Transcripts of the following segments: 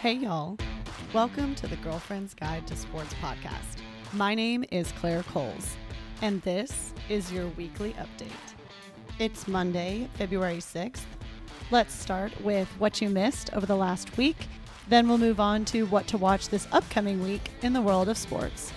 Hey, y'all. Welcome to the Girlfriend's Guide to Sports podcast. My name is Claire Coles, and this is your weekly update. It's Monday, February 6th. Let's start with what you missed over the last week. Then we'll move on to what to watch this upcoming week in the world of sports.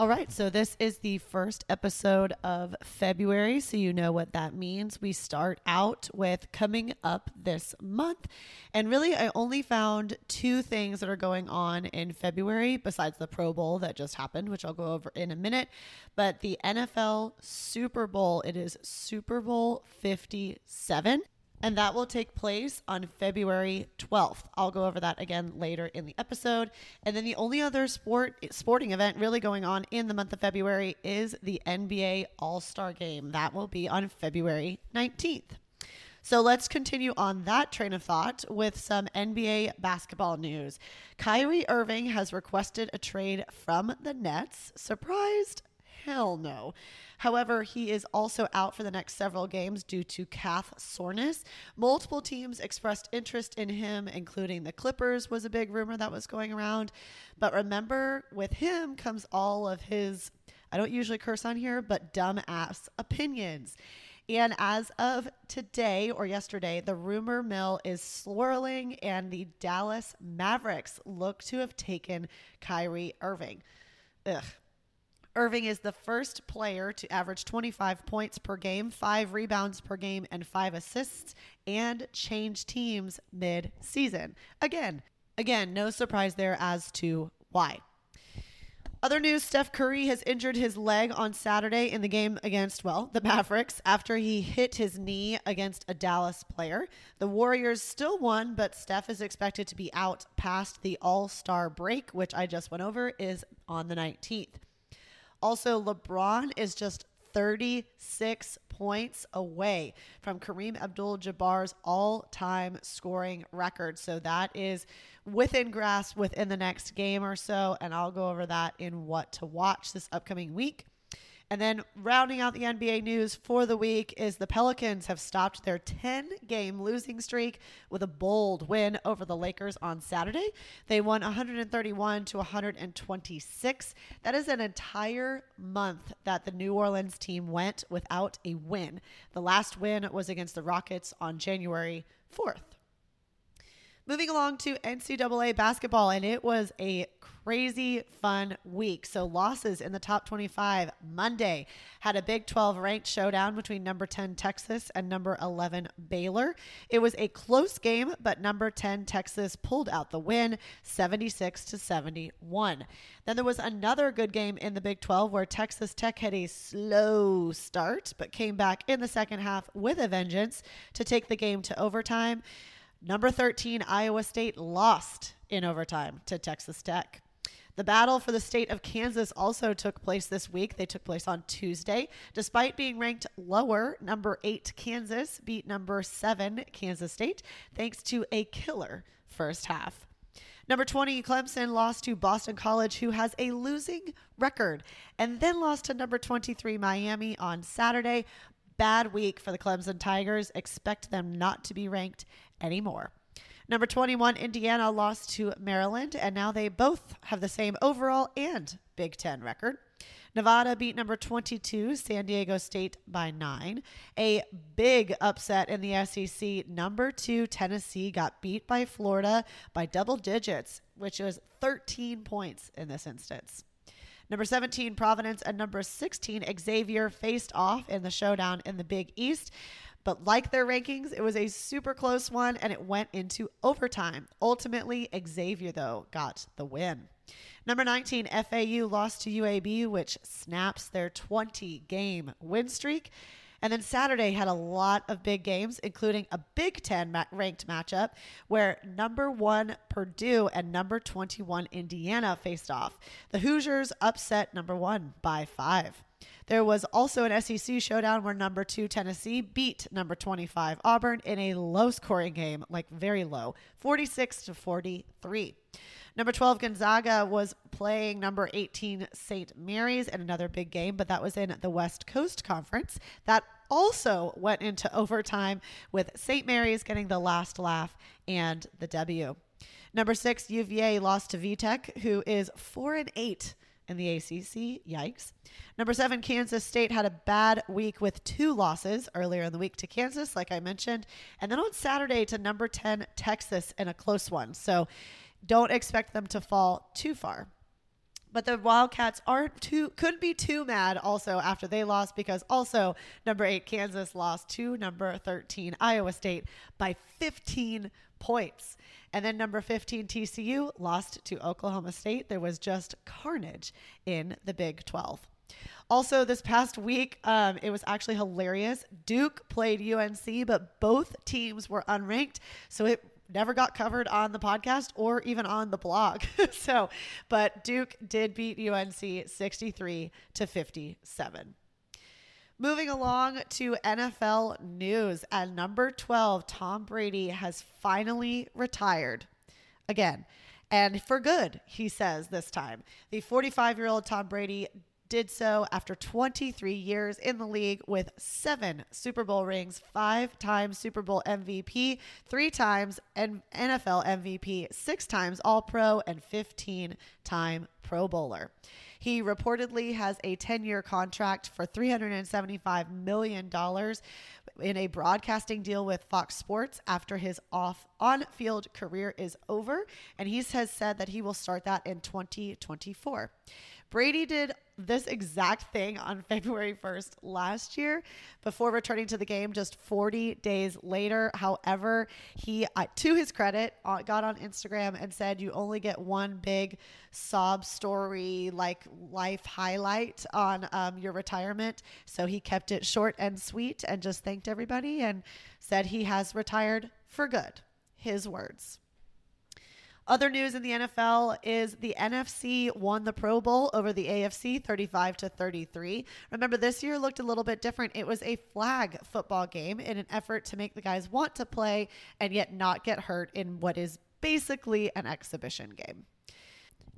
All right, so this is the first episode of February, so you know what that means. We start out with coming up this month. And really, I only found two things that are going on in February besides the Pro Bowl that just happened, which I'll go over in a minute. But the NFL Super Bowl, it is Super Bowl 57 and that will take place on February 12th. I'll go over that again later in the episode. And then the only other sport sporting event really going on in the month of February is the NBA All-Star Game. That will be on February 19th. So let's continue on that train of thought with some NBA basketball news. Kyrie Irving has requested a trade from the Nets. Surprised? Hell no. However, he is also out for the next several games due to calf soreness. Multiple teams expressed interest in him, including the Clippers, was a big rumor that was going around. But remember, with him comes all of his, I don't usually curse on here, but dumbass opinions. And as of today or yesterday, the rumor mill is swirling, and the Dallas Mavericks look to have taken Kyrie Irving. Ugh, Irving is the first player to average 25 points per game, five rebounds per game, and five assists, and change teams mid season. Again, again, no surprise there as to why. Other news Steph Curry has injured his leg on Saturday in the game against, well, the Mavericks after he hit his knee against a Dallas player. The Warriors still won, but Steph is expected to be out past the All Star break, which I just went over, is on the 19th. Also, LeBron is just 36 points away from Kareem Abdul Jabbar's all time scoring record. So that is within grasp within the next game or so. And I'll go over that in what to watch this upcoming week. And then rounding out the NBA news for the week is the Pelicans have stopped their 10 game losing streak with a bold win over the Lakers on Saturday. They won 131 to 126. That is an entire month that the New Orleans team went without a win. The last win was against the Rockets on January 4th. Moving along to NCAA basketball, and it was a crazy fun week. So, losses in the top 25 Monday had a Big 12 ranked showdown between number 10 Texas and number 11 Baylor. It was a close game, but number 10 Texas pulled out the win 76 to 71. Then there was another good game in the Big 12 where Texas Tech had a slow start, but came back in the second half with a vengeance to take the game to overtime. Number 13, Iowa State lost in overtime to Texas Tech. The battle for the state of Kansas also took place this week. They took place on Tuesday. Despite being ranked lower, number eight Kansas beat number seven Kansas State thanks to a killer first half. Number 20, Clemson lost to Boston College, who has a losing record, and then lost to number 23, Miami on Saturday. Bad week for the Clemson Tigers. Expect them not to be ranked anymore. Number 21, Indiana lost to Maryland, and now they both have the same overall and Big Ten record. Nevada beat number 22, San Diego State, by nine. A big upset in the SEC. Number two, Tennessee got beat by Florida by double digits, which was 13 points in this instance. Number 17, Providence, and number 16, Xavier faced off in the showdown in the Big East. But like their rankings, it was a super close one and it went into overtime. Ultimately, Xavier, though, got the win. Number 19, FAU lost to UAB, which snaps their 20 game win streak. And then Saturday had a lot of big games, including a Big Ten ma- ranked matchup where number one Purdue and number 21 Indiana faced off. The Hoosiers upset number one by five. There was also an SEC showdown where number two Tennessee beat number 25 Auburn in a low scoring game, like very low, 46 to 43. Number 12 Gonzaga was playing number 18 St. Mary's in another big game, but that was in the West Coast Conference. That also went into overtime with St. Mary's getting the last laugh and the W. Number six, UVA lost to VTech, who is four and eight in the ACC. Yikes. Number seven, Kansas State had a bad week with two losses earlier in the week to Kansas, like I mentioned. And then on Saturday to number 10, Texas in a close one. So don't expect them to fall too far. But the Wildcats aren't too couldn't be too mad also after they lost because also number 8 Kansas lost to number 13 Iowa State by 15 points. And then number 15 TCU lost to Oklahoma State. There was just carnage in the Big 12. Also, this past week, um, it was actually hilarious. Duke played UNC, but both teams were unranked. So it never got covered on the podcast or even on the blog. so, but Duke did beat UNC 63 to 57. Moving along to NFL news. At number 12, Tom Brady has finally retired again. And for good, he says this time. The 45 year old Tom Brady did so after 23 years in the league with seven Super Bowl rings, five times Super Bowl MVP, three times NFL MVP, six times All Pro, and 15 time Pro Bowler. He reportedly has a 10 year contract for $375 million in a broadcasting deal with Fox Sports after his off on field career is over. And he has said that he will start that in 2024. Brady did this exact thing on February 1st last year before returning to the game just 40 days later. However, he, uh, to his credit, uh, got on Instagram and said, You only get one big sob story, like life highlight on um, your retirement. So he kept it short and sweet and just thanked everybody and said he has retired for good. His words. Other news in the NFL is the NFC won the Pro Bowl over the AFC 35 to 33. Remember this year looked a little bit different. It was a flag football game in an effort to make the guys want to play and yet not get hurt in what is basically an exhibition game.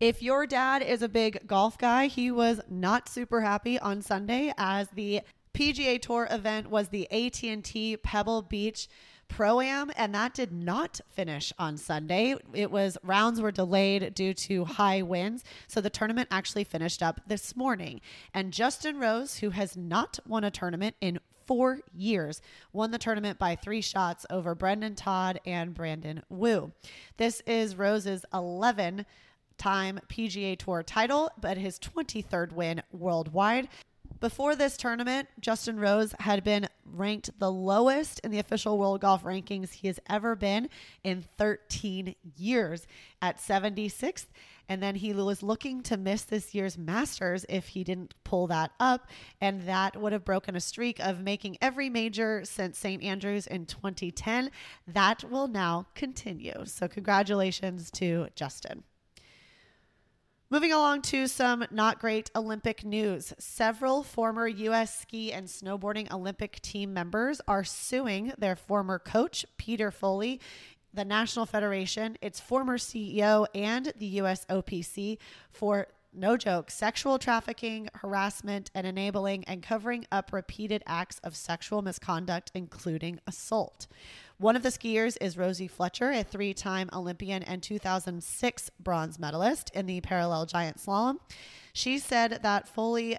If your dad is a big golf guy, he was not super happy on Sunday as the PGA Tour event was the AT&T Pebble Beach Pro Am, and that did not finish on Sunday. It was rounds were delayed due to high winds, so the tournament actually finished up this morning. And Justin Rose, who has not won a tournament in four years, won the tournament by three shots over Brendon Todd and Brandon Wu. This is Rose's 11 time PGA Tour title, but his 23rd win worldwide. Before this tournament, Justin Rose had been ranked the lowest in the official world golf rankings he has ever been in 13 years at 76th. And then he was looking to miss this year's Masters if he didn't pull that up. And that would have broken a streak of making every major since St. Andrews in 2010. That will now continue. So, congratulations to Justin. Moving along to some not great Olympic news. Several former U.S. ski and snowboarding Olympic team members are suing their former coach, Peter Foley, the National Federation, its former CEO, and the USOPC for no joke, sexual trafficking, harassment, and enabling and covering up repeated acts of sexual misconduct, including assault. One of the skiers is Rosie Fletcher, a three time Olympian and 2006 bronze medalist in the parallel giant slalom. She said that Foley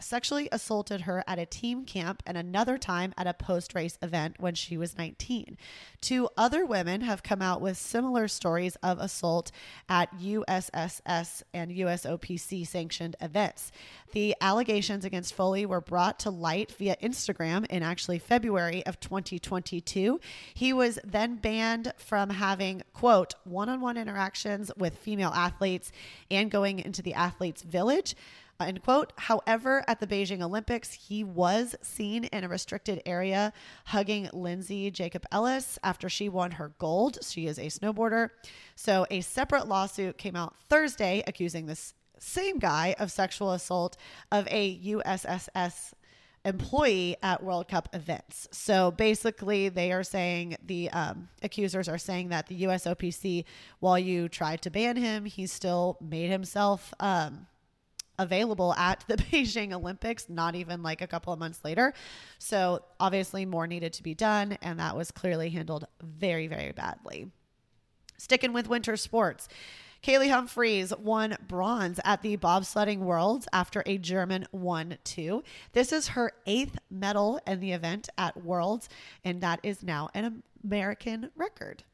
sexually assaulted her at a team camp and another time at a post race event when she was 19. Two other women have come out with similar stories of assault at USSS and USOPC sanctioned events. The allegations against Foley were brought to light via Instagram in actually February of 2022. He was then banned from having, quote, one on one interactions with female athletes and going into the athletes' village. End quote. However, at the Beijing Olympics, he was seen in a restricted area hugging Lindsey Jacobellis after she won her gold. She is a snowboarder. So, a separate lawsuit came out Thursday accusing this same guy of sexual assault of a USSS employee at World Cup events. So basically, they are saying the um, accusers are saying that the USOPC, while you tried to ban him, he still made himself um, available at the Beijing Olympics, not even like a couple of months later. So, obviously, more needed to be done, and that was clearly handled very, very badly. Sticking with winter sports. Kaillie Humphries won bronze at the bobsledding worlds after a German 1 2. This is her eighth medal in the event at Worlds, and that is now an American record.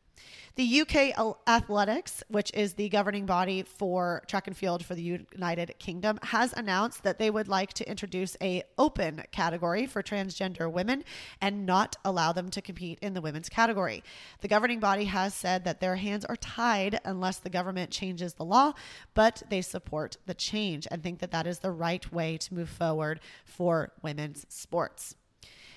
The UK Athletics, which is the governing body for track and field for the United Kingdom, has announced that they would like to introduce a open category for transgender women and not allow them to compete in the women's category. The governing body has said that their hands are tied unless the government changes the law, but they support the change and think that that is the right way to move forward for women's sports.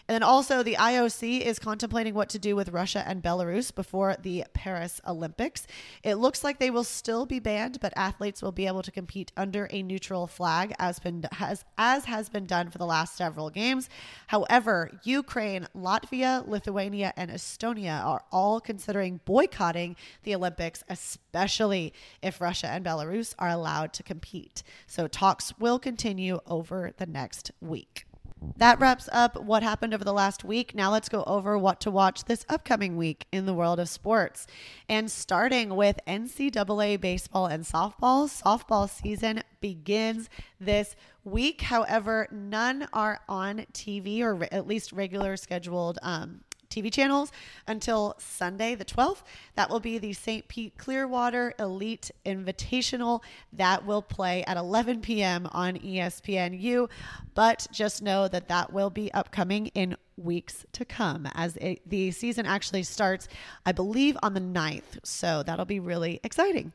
And then also, the IOC is contemplating what to do with Russia and Belarus before the Paris Olympics. It looks like they will still be banned, but athletes will be able to compete under a neutral flag, as been has as has been done for the last several games. However, Ukraine, Latvia, Lithuania, and Estonia are all considering boycotting the Olympics, especially if Russia and Belarus are allowed to compete. So talks will continue over the next week. That wraps up what happened over the last week. Now let's go over what to watch this upcoming week in the world of sports. And starting with NCAA baseball and softball, softball season begins this week. However, none are on TV or at least regular scheduled um, TV channels until Sunday, the 12th. That will be the St. Pete Clearwater Elite Invitational. That will play at 11 p.m. on ESPNU. But just know that that will be upcoming in weeks to come as it, the season actually starts, I believe, on the 9th. So that'll be really exciting.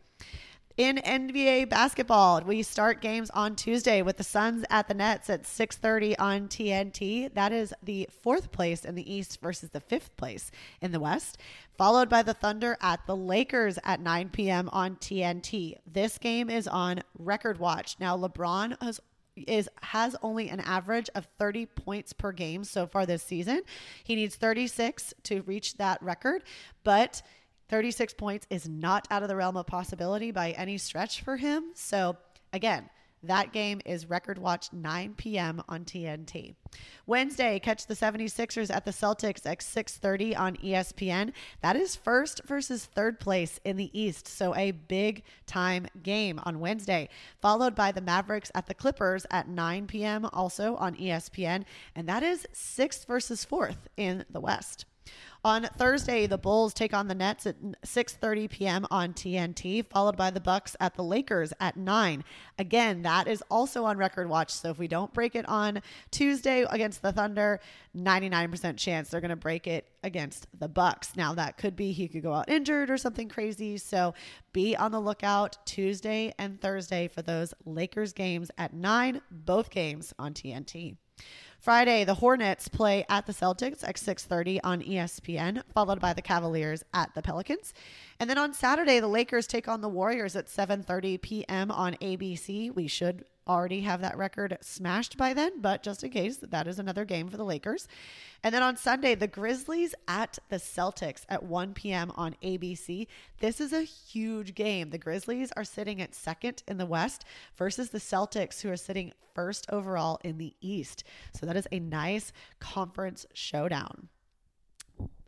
In NBA basketball, we start games on Tuesday with the Suns at the Nets at 6:30 on TNT. That is the fourth place in the East versus the fifth place in the West. Followed by the Thunder at the Lakers at 9 p.m. on TNT. This game is on record watch. Now LeBron has is has only an average of 30 points per game so far this season. He needs 36 to reach that record, but 36 points is not out of the realm of possibility by any stretch for him. So, again, that game is record watch 9 p.m. on TNT. Wednesday, catch the 76ers at the Celtics at 6:30 on ESPN. That is first versus third place in the East, so a big time game on Wednesday. Followed by the Mavericks at the Clippers at 9 p.m. also on ESPN, and that is 6th versus 4th in the West. On Thursday, the Bulls take on the Nets at 6:30 p.m. on TNT, followed by the Bucks at the Lakers at 9. Again, that is also on record watch. So if we don't break it on Tuesday against the Thunder, 99% chance they're going to break it against the Bucks. Now that could be he could go out injured or something crazy. So be on the lookout Tuesday and Thursday for those Lakers games at 9, both games on TNT. Friday, the Hornets play at the Celtics at 6:30 on ESPN, followed by the Cavaliers at the Pelicans. And then on Saturday, the Lakers take on the Warriors at 7:30 p.m. on ABC. We should already have that record smashed by then, but just in case, that is another game for the Lakers. And then on Sunday, the Grizzlies at the Celtics at 1 p.m. on ABC. This is a huge game. The Grizzlies are sitting at second in the West versus the Celtics, who are sitting first overall in the East. So that is a nice conference showdown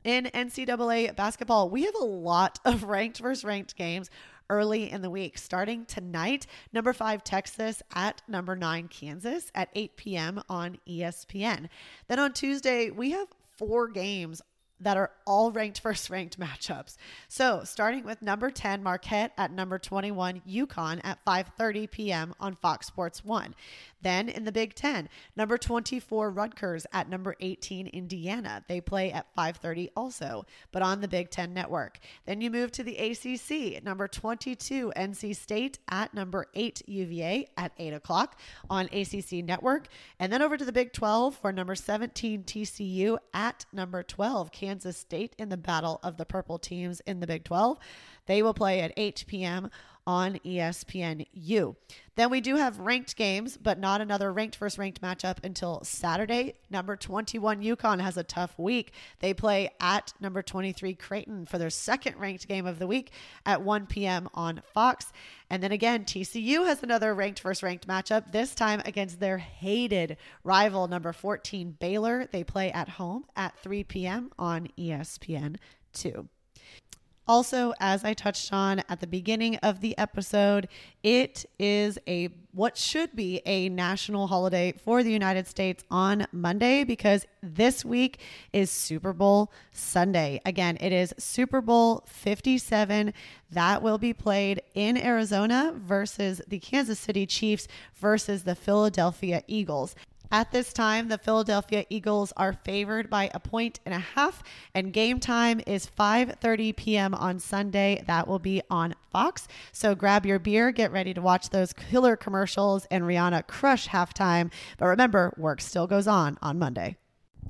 in NCAA basketball, we have a lot of ranked versus ranked games early in the week. Starting tonight, number five, Texas at number nine, Kansas at 8 p.m. on ESPN. Then on Tuesday, we have four games that are all ranked first ranked matchups. So, starting with number 10 Marquette at number 21 UConn at 5:30 p.m. on Fox Sports 1. Then in the Big 10, number 24 Rutgers at number 18 Indiana. They play at 5:30 also, but on the Big 10 network. Then you move to the ACC, number 22 NC State at number 8 UVA at 8 o'clock on ACC network, and then over to the Big 12 for number 17 TCU at number 12 Kansas Kansas State in the battle of the purple teams in the Big 12. They will play at 8 p.m. on ESPNU. Then we do have ranked games, but not another ranked versus ranked matchup until Saturday. Number 21 UConn has a tough week. They play at number 23 Creighton for their second ranked game of the week at 1 p.m. on Fox. And then again, TCU has another ranked versus ranked matchup, this time against their hated rival, number 14 Baylor. They play at home at 3 p.m. on ESPN 2. Also, as I touched on at the beginning of the episode, it is a what should be a national holiday for the United States on Monday because this week is Super Bowl Sunday. Again, it is Super Bowl 57 that will be played in Arizona versus the Kansas City Chiefs versus the Philadelphia Eagles. At this time, the Philadelphia Eagles are favored by a point and a half, and game time is 5:30 p.m. on Sunday. That will be on Fox. So grab your beer, get ready to watch those killer commercials and Rihanna crush halftime. But remember, work still goes on on Monday.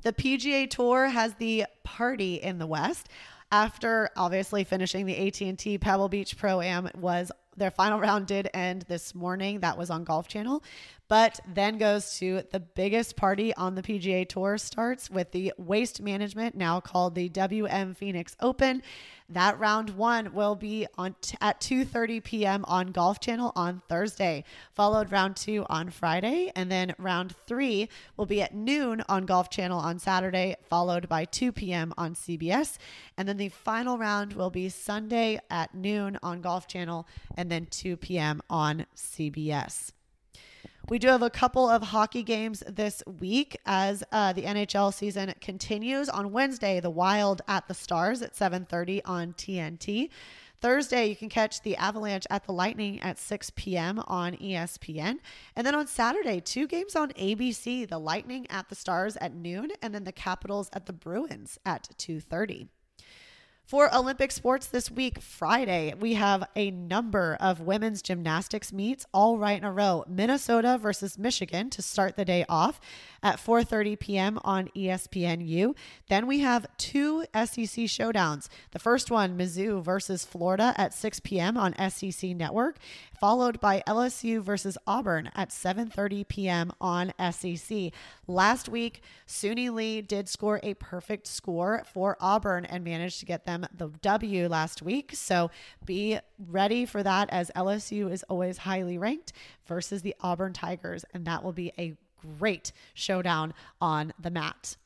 The PGA Tour has the party in the West after obviously finishing the AT&T Pebble Beach Pro Am was their final round did end this morning. That was on Golf Channel but then goes to the biggest party on the PGA Tour starts with the Waste Management, now called the WM Phoenix Open. That round one will be on t- at 2:30 p.m. on Golf Channel on Thursday, followed round 2 on Friday, and then round 3 will be at noon on Golf Channel on Saturday, followed by 2 p.m. on CBS, and then the final round will be Sunday at noon on Golf Channel and then 2 p.m. on CBS. We do have a couple of hockey games this week as uh, the NHL season continues. On Wednesday, the Wild at the Stars at 7:30 on TNT. Thursday, you can catch the Avalanche at the Lightning at 6 p.m. on ESPN. And then on Saturday, two games on ABC, the Lightning at the Stars at noon and then the Capitals at the Bruins at 2:30. For Olympic sports this week, Friday, we have a number of women's gymnastics meets all right in a row. Minnesota versus Michigan to start the day off at 4:30 p.m. on ESPNU. Then we have two SEC showdowns. The first one, Mizzou versus Florida at 6 p.m. on SEC Network, followed by LSU versus Auburn at 7:30 p.m. on SEC. Last week, Suni Lee did score a perfect score for Auburn and managed to get them the W last week. So be ready for that as LSU is always highly ranked versus the Auburn Tigers and that will be a great showdown on the mat.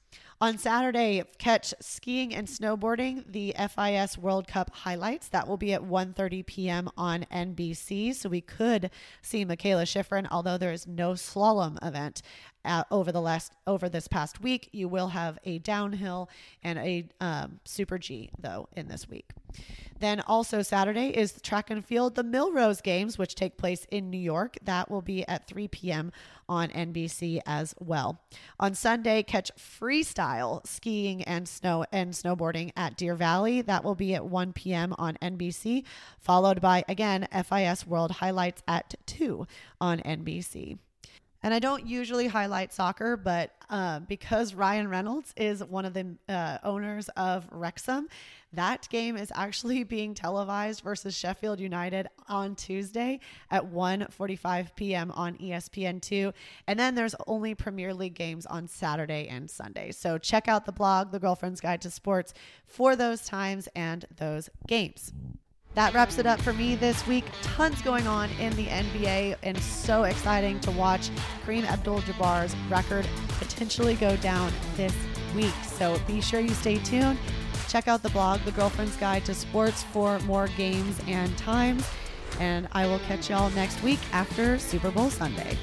On Saturday, catch skiing and snowboarding, the FIS World Cup highlights. That will be at 1:30 p.m. on NBC. So we could see Mikaela Shiffrin, although there is no slalom event over the last over this past week. You will have a downhill and a um, super G though in this week. Then also Saturday is track and field, the Millrose Games, which take place in New York. That will be at 3 p.m. on NBC as well. On Sunday, catch freestyle skiing and snow and snowboarding at Deer Valley. That will be at 1 p.m. on NBC, followed by again FIS World Highlights at 2 on NBC. And I don't usually highlight soccer, but uh, because Ryan Reynolds is one of the uh, owners of Wrexham, that game is actually being televised versus Sheffield United on Tuesday at 1:45 p.m. on ESPN2. And then there's only Premier League games on Saturday and Sunday. So check out the blog, The Girlfriend's Guide to Sports, for those times and those games. That wraps it up for me this week. Tons going on in the NBA and so exciting to watch Kareem Abdul Jabbar's record potentially go down this week. So be sure you stay tuned. Check out the blog, The Girlfriend's Guide to Sports, for more games and times. And I will catch y'all next week after Super Bowl Sunday.